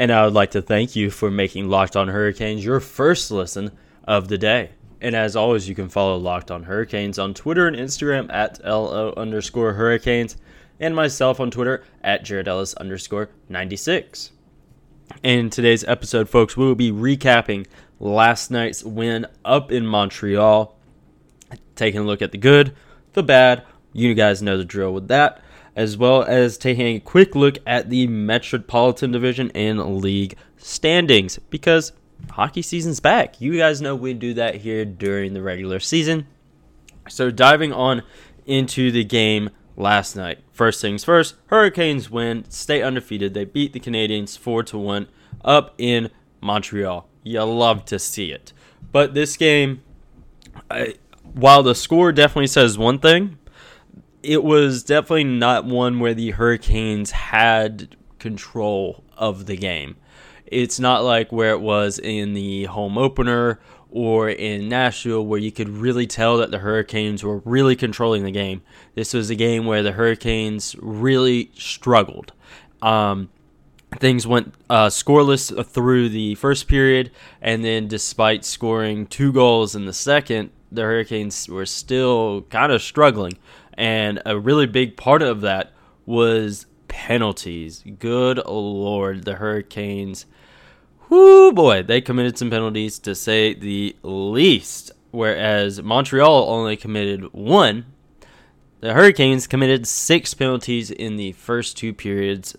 And I would like to thank you for making Locked On Hurricanes your first listen of the day. And as always, you can follow Locked On Hurricanes on Twitter and Instagram at LO underscore Hurricanes, and myself on Twitter at Jared Ellis underscore 96. In today's episode, folks, we will be recapping last night's win up in Montreal taking a look at the good, the bad. You guys know the drill with that, as well as taking a quick look at the Metropolitan Division and league standings because hockey season's back. You guys know we do that here during the regular season. So, diving on into the game last night. First things first, Hurricanes win, stay undefeated. They beat the Canadiens 4 to 1 up in Montreal. You love to see it. But this game, I, while the score definitely says one thing, it was definitely not one where the Hurricanes had control of the game. It's not like where it was in the home opener or in Nashville where you could really tell that the Hurricanes were really controlling the game. This was a game where the Hurricanes really struggled. Um, things went uh, scoreless through the first period, and then despite scoring two goals in the second, the Hurricanes were still kind of struggling. And a really big part of that was penalties. Good lord, the Hurricanes. Whoo boy, they committed some penalties to say the least. Whereas Montreal only committed one. The Hurricanes committed six penalties in the first two periods.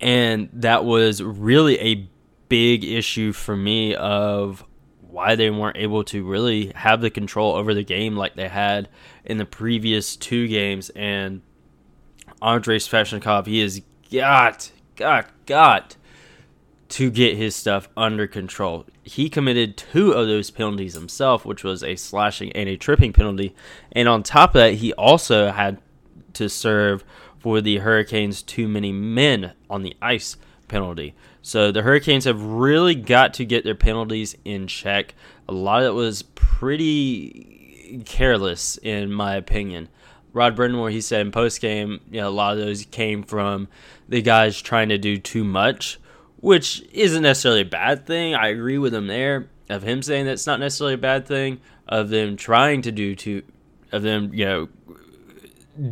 And that was really a big issue for me of why they weren't able to really have the control over the game like they had in the previous two games. And Andrei Svechnikov, he has got, got, got to get his stuff under control. He committed two of those penalties himself, which was a slashing and a tripping penalty. And on top of that, he also had to serve for the Hurricanes too many men on the ice penalty. So the Hurricanes have really got to get their penalties in check. A lot of it was pretty careless, in my opinion. Rod Brind'Amour, he said in post game, you know, a lot of those came from the guys trying to do too much, which isn't necessarily a bad thing. I agree with him there of him saying that's not necessarily a bad thing. Of them trying to do too, of them, you know,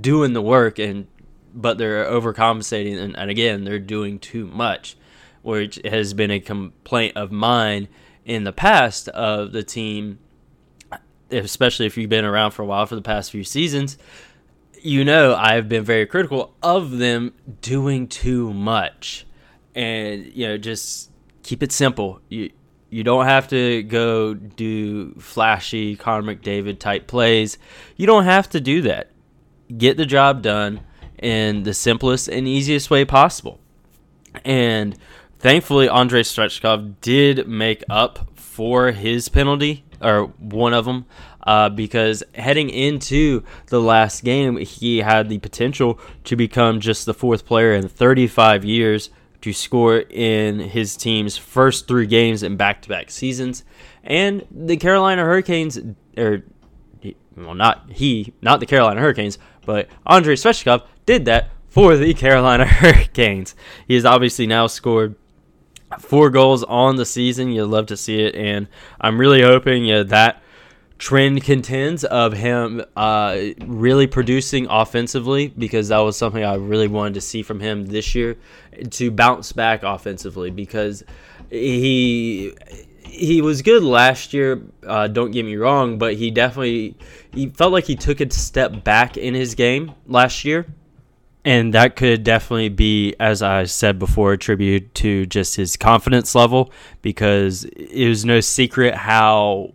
doing the work and but they're overcompensating and, and again they're doing too much which has been a complaint of mine in the past of the team, especially if you've been around for a while for the past few seasons. You know, I've been very critical of them doing too much. And, you know, just keep it simple. You, you don't have to go do flashy Connor McDavid type plays. You don't have to do that. Get the job done in the simplest and easiest way possible. And Thankfully, Andrei Svechnikov did make up for his penalty, or one of them, uh, because heading into the last game, he had the potential to become just the fourth player in 35 years to score in his team's first three games in back to back seasons. And the Carolina Hurricanes, or, well, not he, not the Carolina Hurricanes, but Andrei Svechnikov did that for the Carolina Hurricanes. He has obviously now scored four goals on the season. You'd love to see it, and I'm really hoping that trend contends of him uh, really producing offensively because that was something I really wanted to see from him this year to bounce back offensively because he he was good last year. Uh, don't get me wrong, but he definitely he felt like he took a step back in his game last year and that could definitely be, as I said before, a tribute to just his confidence level because it was no secret how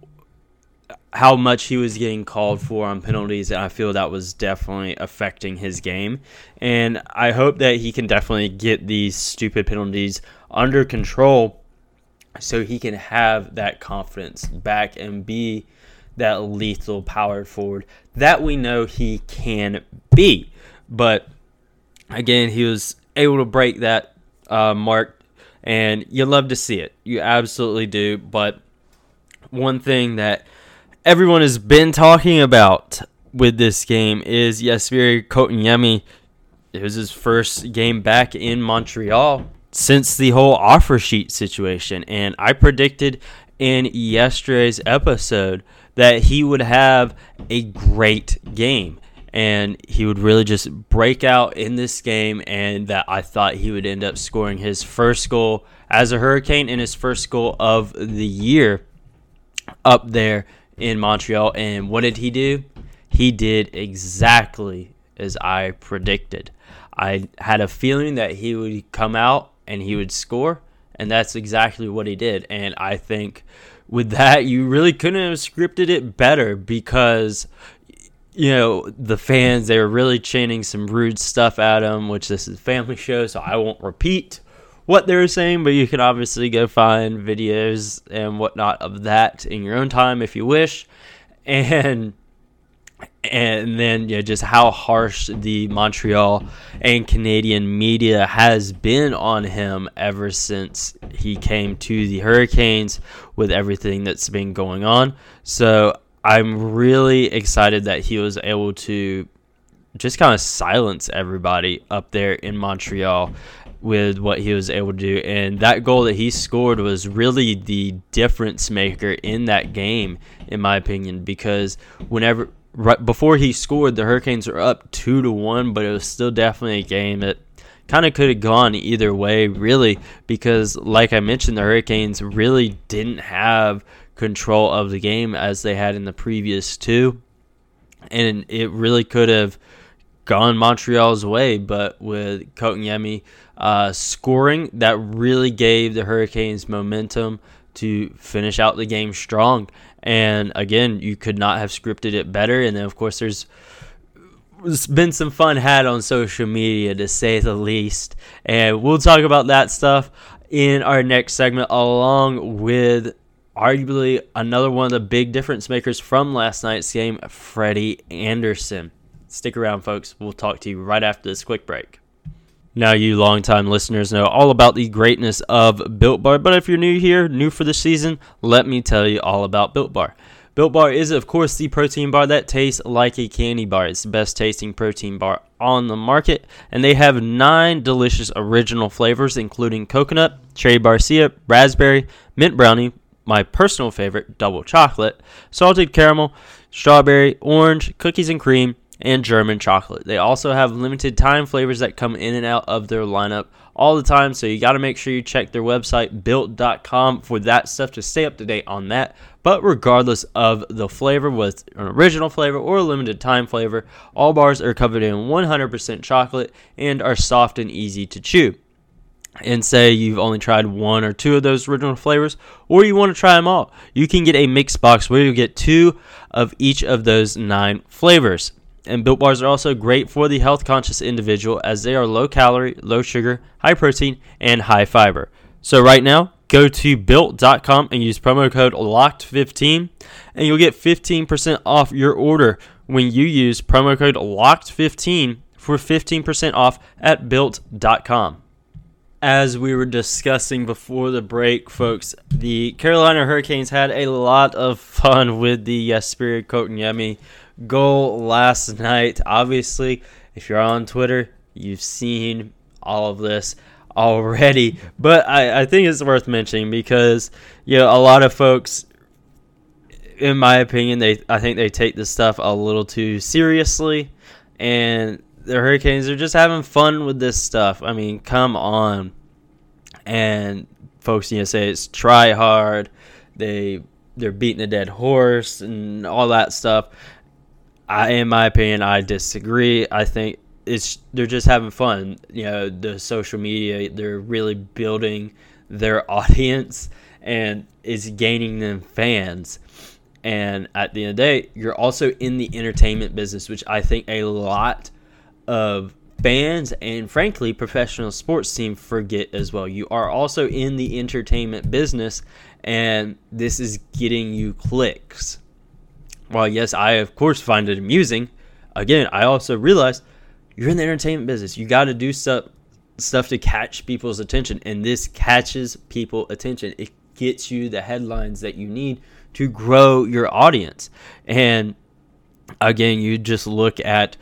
how much he was getting called for on penalties, and I feel that was definitely affecting his game. And I hope that he can definitely get these stupid penalties under control so he can have that confidence back and be that lethal power forward that we know he can be. But again, he was able to break that uh, mark, and you love to see it. You absolutely do. But one thing that everyone has been talking about with this game is Jesperi Kotkaniemi. It was his first game back in Montreal since the whole offer sheet situation. And I predicted in yesterday's episode that he would have a great game and he would really just break out in this game and that I thought he would end up scoring his first goal as a Hurricane and his first goal of the year up there in Montreal and what did he do? He did exactly as I predicted. I had a feeling that he would come out and he would score and that's exactly what he did and I think with that, you really couldn't have scripted it better because you know the fans they were really chanting some rude stuff at him, which this is a family show, so I won't repeat what they were saying, but you can obviously go find videos and whatnot of that in your own time if you wish. And and then yeah, just how harsh the Montreal and Canadian media has been on him ever since he came to the Hurricanes with everything that's been going on. So I'm really excited that he was able to just kind of silence everybody up there in Montreal with what he was able to do. And that goal that he scored was really the difference maker in that game, in my opinion, because whenever right before he scored, the Hurricanes were up two to one, but it was still definitely a game that kind of could have gone either way, really, because like I mentioned, the Hurricanes really didn't have control of the game as they had in the previous two, and it really could have gone Montreal's way, but with Kotkaniemi uh, scoring, that really gave the Hurricanes momentum to finish out the game strong. And again, you could not have scripted it better. And then, of course, there's been some fun had on social media to say the least. And we'll talk about that stuff in our next segment, along with arguably another one of the big difference makers from last night's game, Freddie Andersen. Stick around, folks. We'll talk to you right after this quick break. Now, you longtime listeners know all about the greatness of Built Bar, but if you're new here, new for the season, let me tell you all about Built Bar. Built Bar is, of course, the protein bar that tastes like a candy bar. It's the best tasting protein bar on the market, and they have nine delicious original flavors, including coconut, cherry barcia, raspberry, mint brownie, my personal favorite, double chocolate, salted caramel, strawberry, orange, cookies and cream, and German chocolate. They also have limited time flavors that come in and out of their lineup all the time, so you got to make sure you check their website built.com for that stuff to stay up to date on that. But regardless of the flavor, with an original flavor or a limited time flavor, all bars are covered in 100% chocolate and are soft and easy to chew. And say you've only tried one or two of those original flavors, or you want to try them all, you can get a mix box where you get two of each of those nine flavors. And Built Bars are also great for the health conscious individual as they are low calorie, low sugar, high protein, and high fiber. So right now, go to built.com and use promo code LOCKED15 and you'll get 15% off your order when you use promo code LOCKED15 for 15% off at built.com. As we were discussing before the break, folks, the Carolina Hurricanes had a lot of fun with the uh, Jesperi Kotkaniemi goal last night. Obviously, if you're on Twitter, you've seen all of this already. But I, I think it's worth mentioning because you know a lot of folks, in my opinion, they I think they take this stuff a little too seriously, and the Hurricanes are just having fun with this stuff. I mean, come on, and folks, you know, say it's try hard. They they're beating a dead horse and all that stuff. I, in my opinion, I disagree. I think it's they're just having fun. You know, the social media they're really building their audience and is gaining them fans. And at the end of the day, you're also in the entertainment business, which I think a lot of fans and frankly professional sports team forget as well. You are also in the entertainment business and this is getting you clicks. While yes, I of course find it amusing, again, I also realize you're in the entertainment business. You got to do stuff stuff to catch people's attention and this catches people attention. It gets you the headlines that you need to grow your audience. And again, you just look at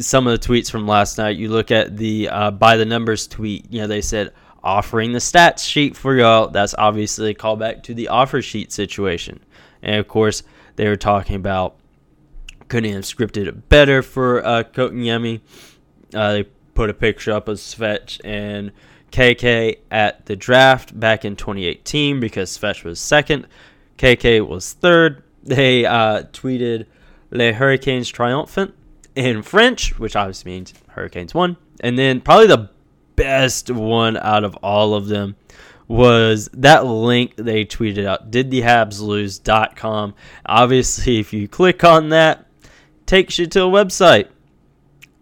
some of the tweets from last night. You look at the uh, by the numbers tweet. You know, they said offering the stats sheet for y'all. That's obviously a callback to the offer sheet situation. And of course, they were talking about couldn't have scripted it better for uh. Uh, they put a picture up of Svetch and KK at the draft back in 2018 because Svetch was second. KK was third. They uh, tweeted Les Hurricanes triumphant in French, which obviously means Hurricanes won. And then probably the best one out of all of them was that link they tweeted out did the habs lose.com obviously if you click on that takes you to a website.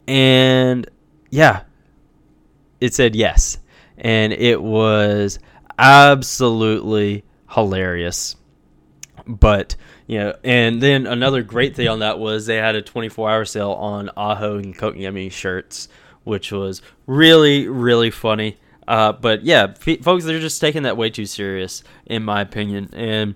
And yeah it said yes. And it was absolutely hilarious. But you know, and then another great thing on that was they had a 24 hour sale on Aho and Kotkaniemi shirts, which was really really funny. Uh, but yeah, f- folks, they're just taking that way too serious, in my opinion. And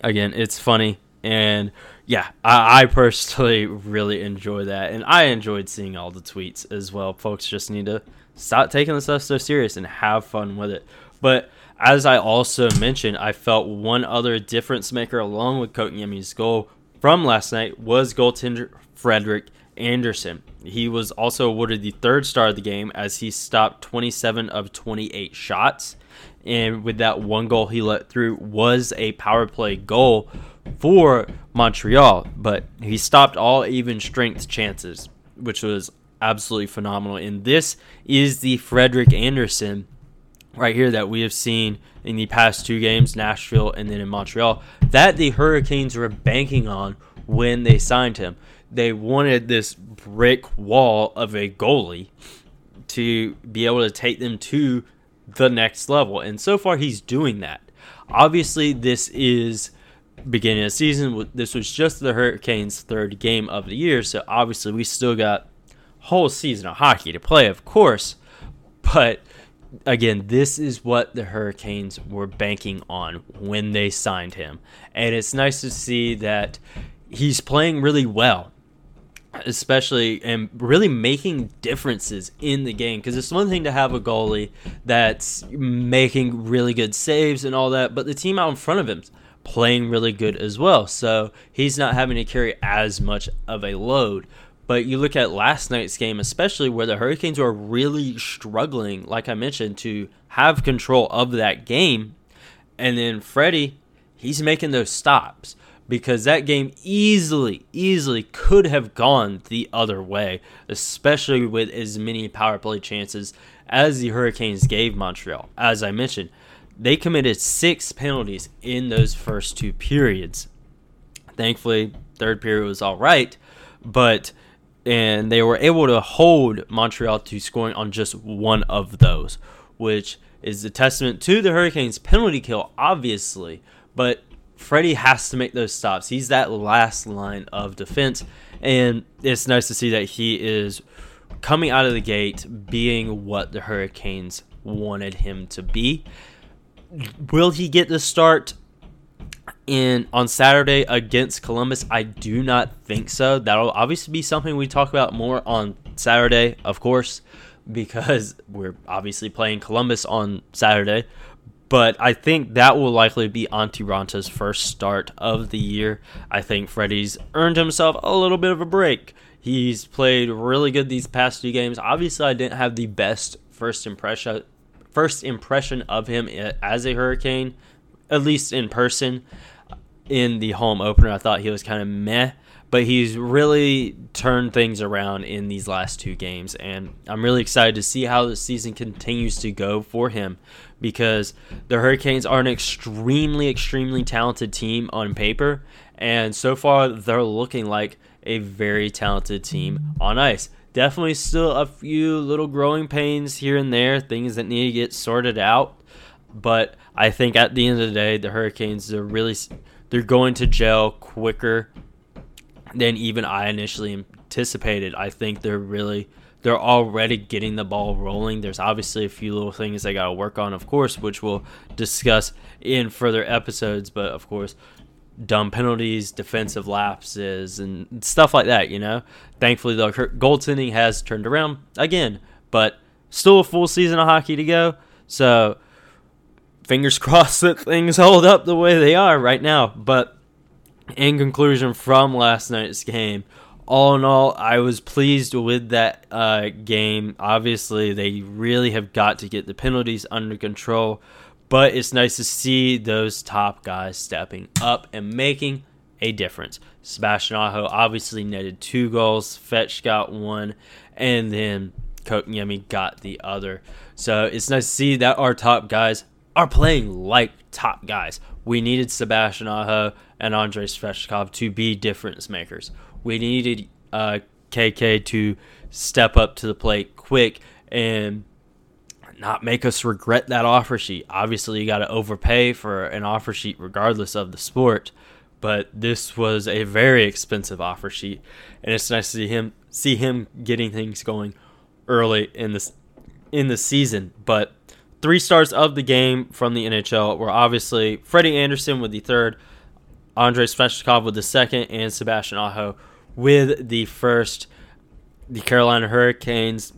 again, it's funny, and yeah, I, I personally really enjoy that, and I enjoyed seeing all the tweets as well. Folks just need to stop taking the stuff so serious and have fun with it. But as I also mentioned, I felt one other difference maker along with Kotkaniemi's goal from last night was goaltender Frederik Andersen. He was also awarded the third star of the game as he stopped 27 of 28 shots. And with that one goal he let through was a power play goal for Montreal, but he stopped all even strength chances, which was absolutely phenomenal. And this is the Frederik Andersen right here that we have seen in the past two games, Nashville and then in Montreal, that the Hurricanes were banking on when they signed him. They wanted this brick wall of a goalie to be able to take them to the next level. And so far, he's doing that. Obviously, this is beginning of season. This was just the Hurricanes' third game of the year. So obviously, we still got whole season of hockey to play, of course. But again, this is what the Hurricanes were banking on when they signed him. And it's nice to see that he's playing really well, especially and really making differences in the game. Because it's one thing to have a goalie that's making really good saves and all that, but the team out in front of him's playing really good as well. So he's not having to carry as much of a load. But you look at last night's game, especially where the Hurricanes were really struggling, like I mentioned, to have control of that game. And then Freddie, he's making those stops because that game easily, easily could have gone the other way, especially with as many power play chances as the Hurricanes gave Montreal. As I mentioned, they committed six penalties in those first two periods. Thankfully, third period was all right, but and they were able to hold Montreal to scoring on just one of those, which is a testament to the Hurricanes' penalty kill, obviously. But Freddie has to make those stops. He's that last line of defense, and it's nice to see that he is coming out of the gate being what the Hurricanes wanted him to be. Will he get the start? In on Saturday against Columbus? I do not think so. That'll obviously be something we talk about more on Saturday, of course, because we're obviously playing Columbus on Saturday. But I think that will likely be Antti Raanta's first start of the year. I think Freddie's earned himself a little bit of a break. He's played really good these past two games. Obviously, I didn't have the best first impression first impression of him as a Hurricane, at least in person in the home opener. I thought he was kind of meh, but he's really turned things around in these last two games, and I'm really excited to see how the season continues to go for him because the Hurricanes are an extremely, extremely talented team on paper, and so far they're looking like a very talented team on ice. Definitely still a few little growing pains here and there, things that need to get sorted out. But I think at the end of the day, the Hurricanes they're really they're going to jail quicker than even I initially anticipated. I think they're really they're already getting the ball rolling. There's obviously a few little things they got to work on, of course, which we'll discuss in further episodes. But of course, dumb penalties, defensive lapses, and stuff like that. You know, thankfully the goaltending has turned around again, but still a full season of hockey to go. So fingers crossed that things hold up the way they are right now. But in conclusion from last night's game, all in all, I was pleased with that uh, game. Obviously, they really have got to get the penalties under control, but it's nice to see those top guys stepping up and making a difference. Sebastian Aho obviously netted two goals, Svetch got one, and then Kotkaniemi got the other. So it's nice to see that our top guys are playing like top guys. We needed Sebastian Aho and Andrei Svechnikov to be difference makers we needed uh, KK to step up to the plate quick and not make us regret that offer sheet. Obviously, you got to overpay for an offer sheet regardless of the sport, but this was a very expensive offer sheet, and it's nice to see him see him getting things going early in this in the season. But three stars of the game from the NHL were obviously Freddie Andersen with the third, Andrei Svechnikov with the second, and Sebastian Aho with the first, the Carolina Hurricanes.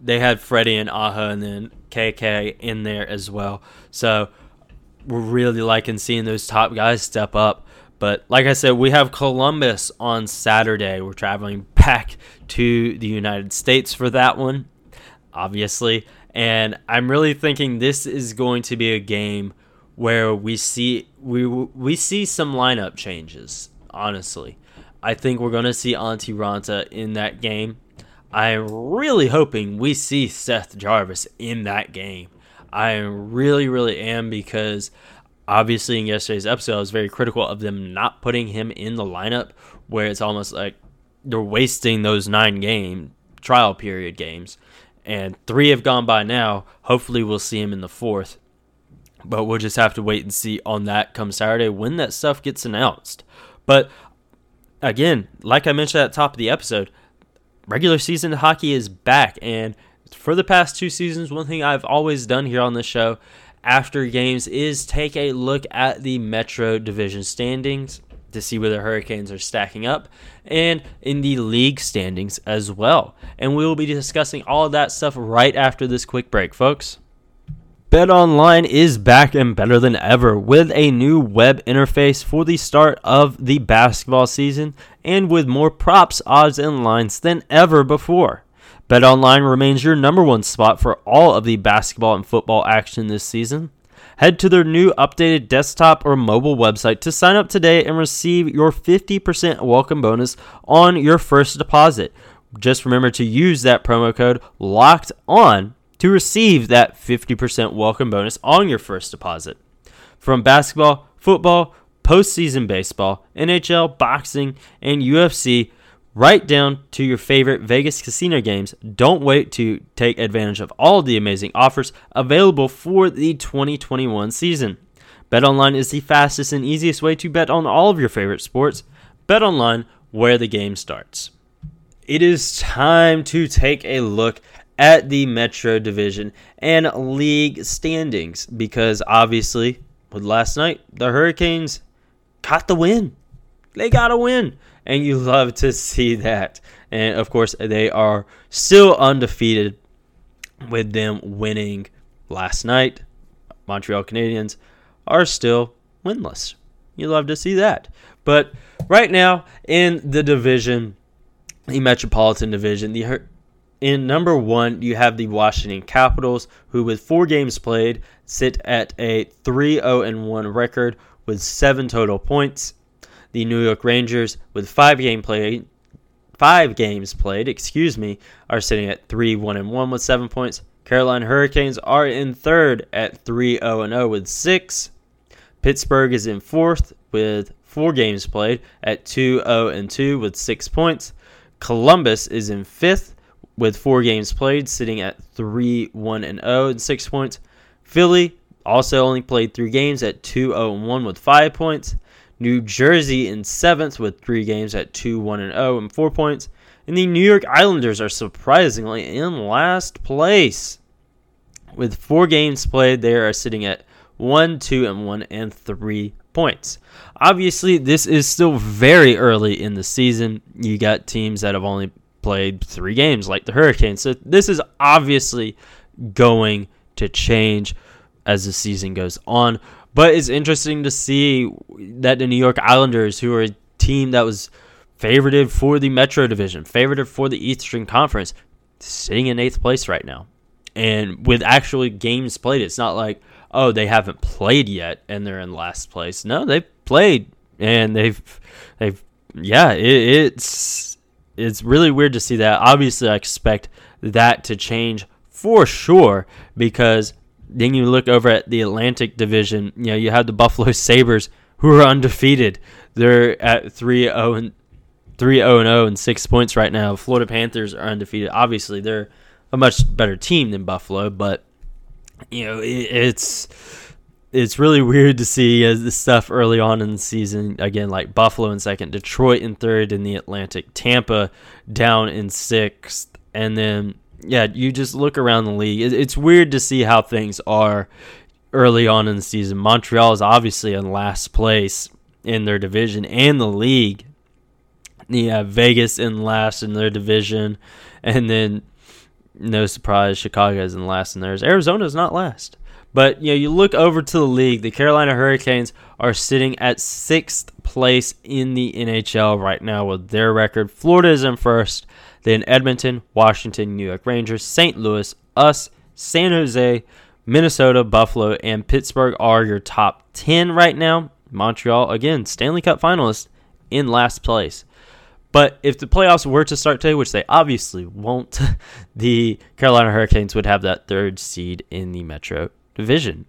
They had Freddie and Aho and then KK in there as well. So we're really liking seeing those top guys step up. But like I said, we have Columbus on Saturday. We're traveling back to the United States for that one, obviously. And I'm really thinking this is going to be a game where we see we we see some lineup changes, honestly. I think we're going to see Antti Raanta in that game. I'm really hoping we see Seth Jarvis in that game. I really, really am because obviously in yesterday's episode, I was very critical of them not putting him in the lineup where it's almost like they're wasting those nine game trial period games. And three have gone by now. Hopefully, we'll see him in the fourth. But we'll just have to wait and see on that come Saturday when that stuff gets announced. But again, like I mentioned at the top of the episode, regular season hockey is back. And for the past two seasons, one thing I've always done here on the show after games is take a look at the Metro Division standings to see where the Hurricanes are stacking up and in the league standings as well. And we will be discussing all of that stuff right after this quick break, folks. BetOnline is back and better than ever with a new web interface for the start of the basketball season and with more props, odds, and lines than ever before. BetOnline remains your number one spot for all of the basketball and football action this season. Head to their new updated desktop or mobile website to sign up today and receive your 50% welcome bonus on your first deposit. Just remember to use that promo code LOCKED ON to receive that 50% welcome bonus on your first deposit. From basketball, football, postseason baseball, NHL, boxing, and UFC, right down to your favorite Vegas casino games, don't wait to take advantage of all the amazing offers available for the 2021 season. BetOnline is the fastest and easiest way to bet on all of your favorite sports. BetOnline, where the game starts. It is time to take a look at the Metro Division and league standings because obviously, with last night, the Hurricanes got the win. They got a win. And you love to see that. And of course, they are still undefeated with them winning last night. Montreal Canadiens are still winless. You love to see that. But right now in the division, the Metropolitan Division, the in number one, you have the Washington Capitals, who with four games played sit at a 3 0 1 record with seven total points. The New York Rangers, with five game played, five games played, excuse me, are sitting at 3 1 1 with seven points. Carolina Hurricanes are in third at 3 0 0 with six. Pittsburgh is in fourth with four games played at 2 0 2 with six points. Columbus is in fifth with four games played, sitting at 3 1 and 0 and six points. Philly also only played three games at 2 0 and 1 with five points. New Jersey in seventh with three games at 2 1 and 0 and four points. And the New York Islanders are surprisingly in last place. With four games played, they are sitting at 1 2 and 1 and 3 points. Obviously, this is still very early in the season. You got teams that have only played three games, like the Hurricanes. So this is obviously going to change as the season goes on. But it's interesting to see that the New York Islanders, who are a team that was favorited for the Metro Division, favorited for the Eastern Conference, sitting in eighth place right now. And with actually games played, it's not like, oh, they haven't played yet and they're in last place. No, they've played and they've they've yeah, it, it's it's really weird to see that. Obviously, I expect that to change for sure because then you look over at the Atlantic Division. You know, you have the Buffalo Sabres who are undefeated. They're at 3 0 and 3 0 and 0 and 6 points right now. Florida Panthers are undefeated. Obviously, they're a much better team than Buffalo, but you know, it, it's it's really weird to see uh, as the stuff early on in the season again like Buffalo in second, Detroit in third in the Atlantic, Tampa down in sixth, and then yeah, you just look around the league. It's weird to see how things are early on in the season. Montreal is obviously in last place in their division and the league. Yeah, Vegas in last in their division, and then no surprise, Chicago is in last in theirs. Arizona is not last. But you know, you look over to the league. The Carolina Hurricanes are sitting at sixth place in the NHL right now with their record. Florida is in first. Then Edmonton, Washington, New York Rangers, St. Louis, us, San Jose, Minnesota, Buffalo, and Pittsburgh are your top 10 right now. Montreal, again, Stanley Cup finalist in last place. But if the playoffs were to start today, which they obviously won't, the Carolina Hurricanes would have that third seed in the Metro Division.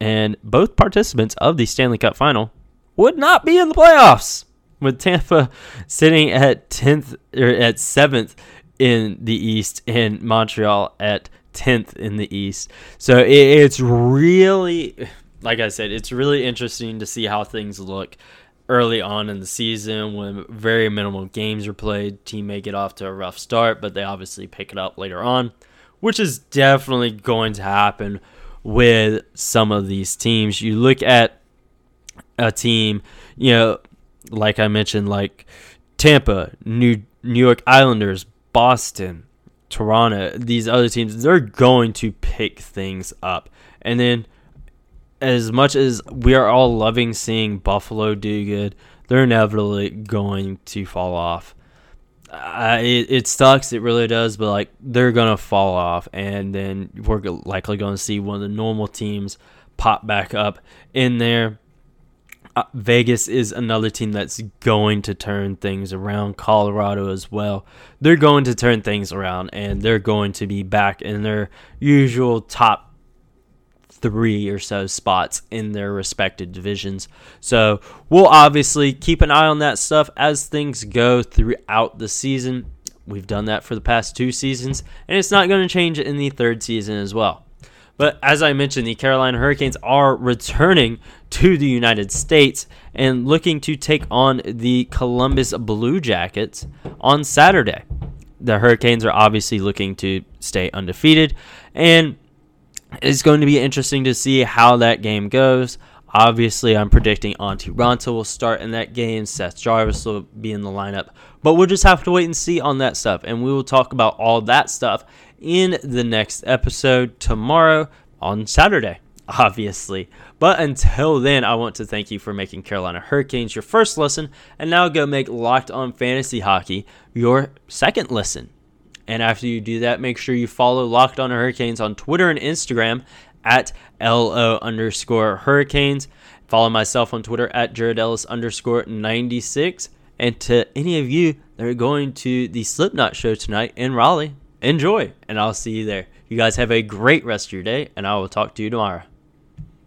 And both participants of the Stanley Cup final would not be in the playoffs with Tampa sitting at 10th or at 7th in the East and Montreal at 10th in the East. So it's really, like I said, it's really interesting to see how things look early on in the season when very minimal games are played. Team may get off to a rough start, but they obviously pick it up later on, which is definitely going to happen with some of these teams. You look at a team, you know, like I mentioned, like Tampa, New New York Islanders, Boston, Toronto, these other teams, they're going to pick things up. And then as much as we are all loving seeing Buffalo do good, they're inevitably going to fall off. It, it sucks, it really does, but like they're gonna fall off, and then we're likely to see one of the normal teams pop back up in there uh, Vegas is another team that's going to turn things around. Colorado as well. They're going to turn things around and they're going to be back in their usual top three or so spots in their respective divisions. So we'll obviously keep an eye on that stuff as things go throughout the season. We've done that for the past two seasons, and it's not going to change in the third season as well. But as I mentioned, the Carolina Hurricanes are returning to the United States and looking to take on the Columbus Blue Jackets on Saturday. The Hurricanes are obviously looking to stay undefeated, and it's going to be interesting to see how that game goes. Obviously, I'm predicting Antti Raanta will start in that game. Seth Jarvis will be in the lineup. But we'll just have to wait and see on that stuff. And we will talk about all that stuff in the next episode tomorrow on Saturday, obviously. But until then, I want to thank you for making Carolina Hurricanes your first listen. And now go make Locked On Fantasy Hockey your second listen. And after you do that, make sure you follow Locked On Hurricanes on Twitter and Instagram at LO underscore Hurricanes. Follow myself on Twitter at Jared Ellis underscore 96. And to any of you that are going to the Slipknot show tonight in Raleigh, enjoy. And I'll see you there. You guys have a great rest of your day, and I will talk to you tomorrow.